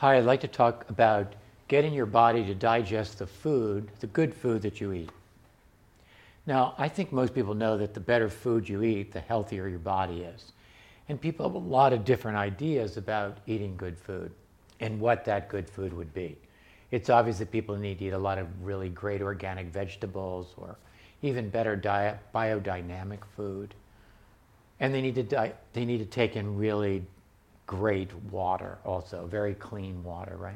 Hi, I'd like to talk about getting your body to digest the food, the good food that you eat. Now, I think most people know that the better food you eat, the healthier your body is. And people have a lot of different ideas about eating good food and what that good food would be. It's obvious that people need to eat a lot of really great organic vegetables or even better diet, biodynamic food. And they need to, di- they need to take in really great water also, very clean water, right?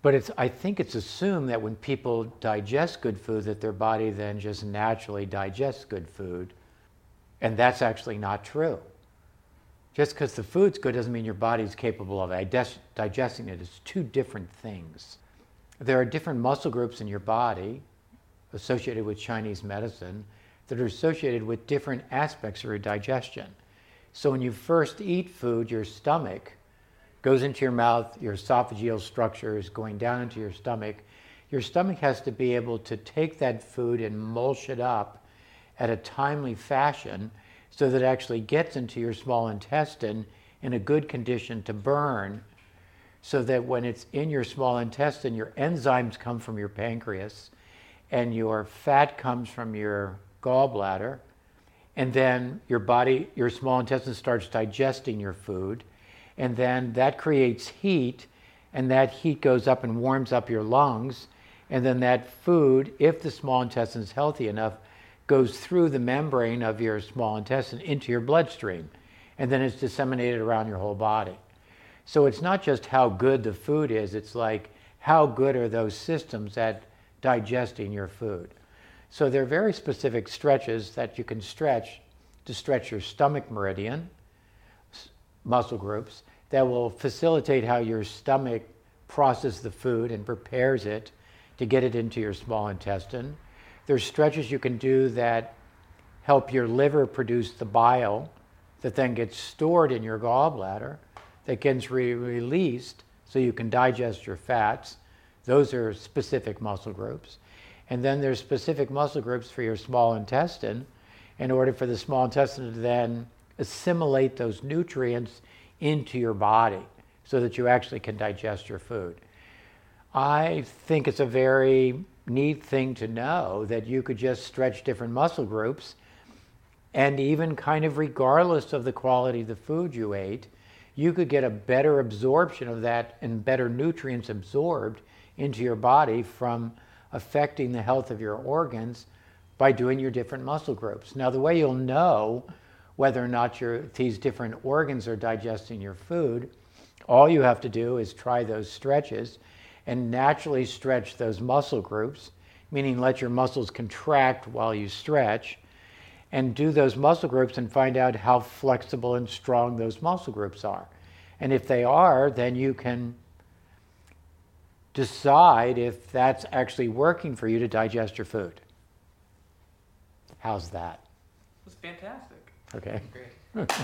But it's, I think it's assumed that when people digest good food, that their body then just naturally digests good food. And that's actually not true. Just because the food's good doesn't mean your body's capable of digest, digesting it. It's two different things. There are different muscle groups in your body associated with Chinese medicine that are associated with different aspects of your digestion. So when you first eat food, your stomach goes into your mouth, your esophageal structure is going down into your stomach. Your stomach has to be able to take that food and mulch it up at a timely fashion so that it actually gets into your small intestine in a good condition to burn so that when it's in your small intestine, your enzymes come from your pancreas and your fat comes from your gallbladder. And then your body, your small intestine starts digesting your food. And then that creates heat, and that heat goes up and warms up your lungs. And then that food, if the small intestine is healthy enough, goes through the membrane of your small intestine into your bloodstream. And then it's disseminated around your whole body. So it's not just how good the food is, it's like how good are those systems at digesting your food. So there are very specific stretches that you can stretch to stretch your stomach meridian muscle groups that will facilitate how your stomach processes the food and prepares it to get it into your small intestine. There's stretches you can do that help your liver produce the bile that then gets stored in your gallbladder that gets re- released so you can digest your fats. Those are specific muscle groups. And then there's specific muscle groups for your small intestine in order for the small intestine to then assimilate those nutrients into your body so that you actually can digest your food. I think it's a very neat thing to know that you could just stretch different muscle groups and even kind of regardless of the quality of the food you ate, you could get a better absorption of that and better nutrients absorbed into your body from affecting the health of your organs by doing your different muscle groups. Now, the way you'll know whether or not your, these different organs are digesting your food, all you have to do is try those stretches and naturally stretch those muscle groups, meaning let your muscles contract while you stretch, and do those muscle groups and find out how flexible and strong those muscle groups are. And if they are, then you can decide if that's actually working for you to digest your food. How's that? It's fantastic. Okay. Great.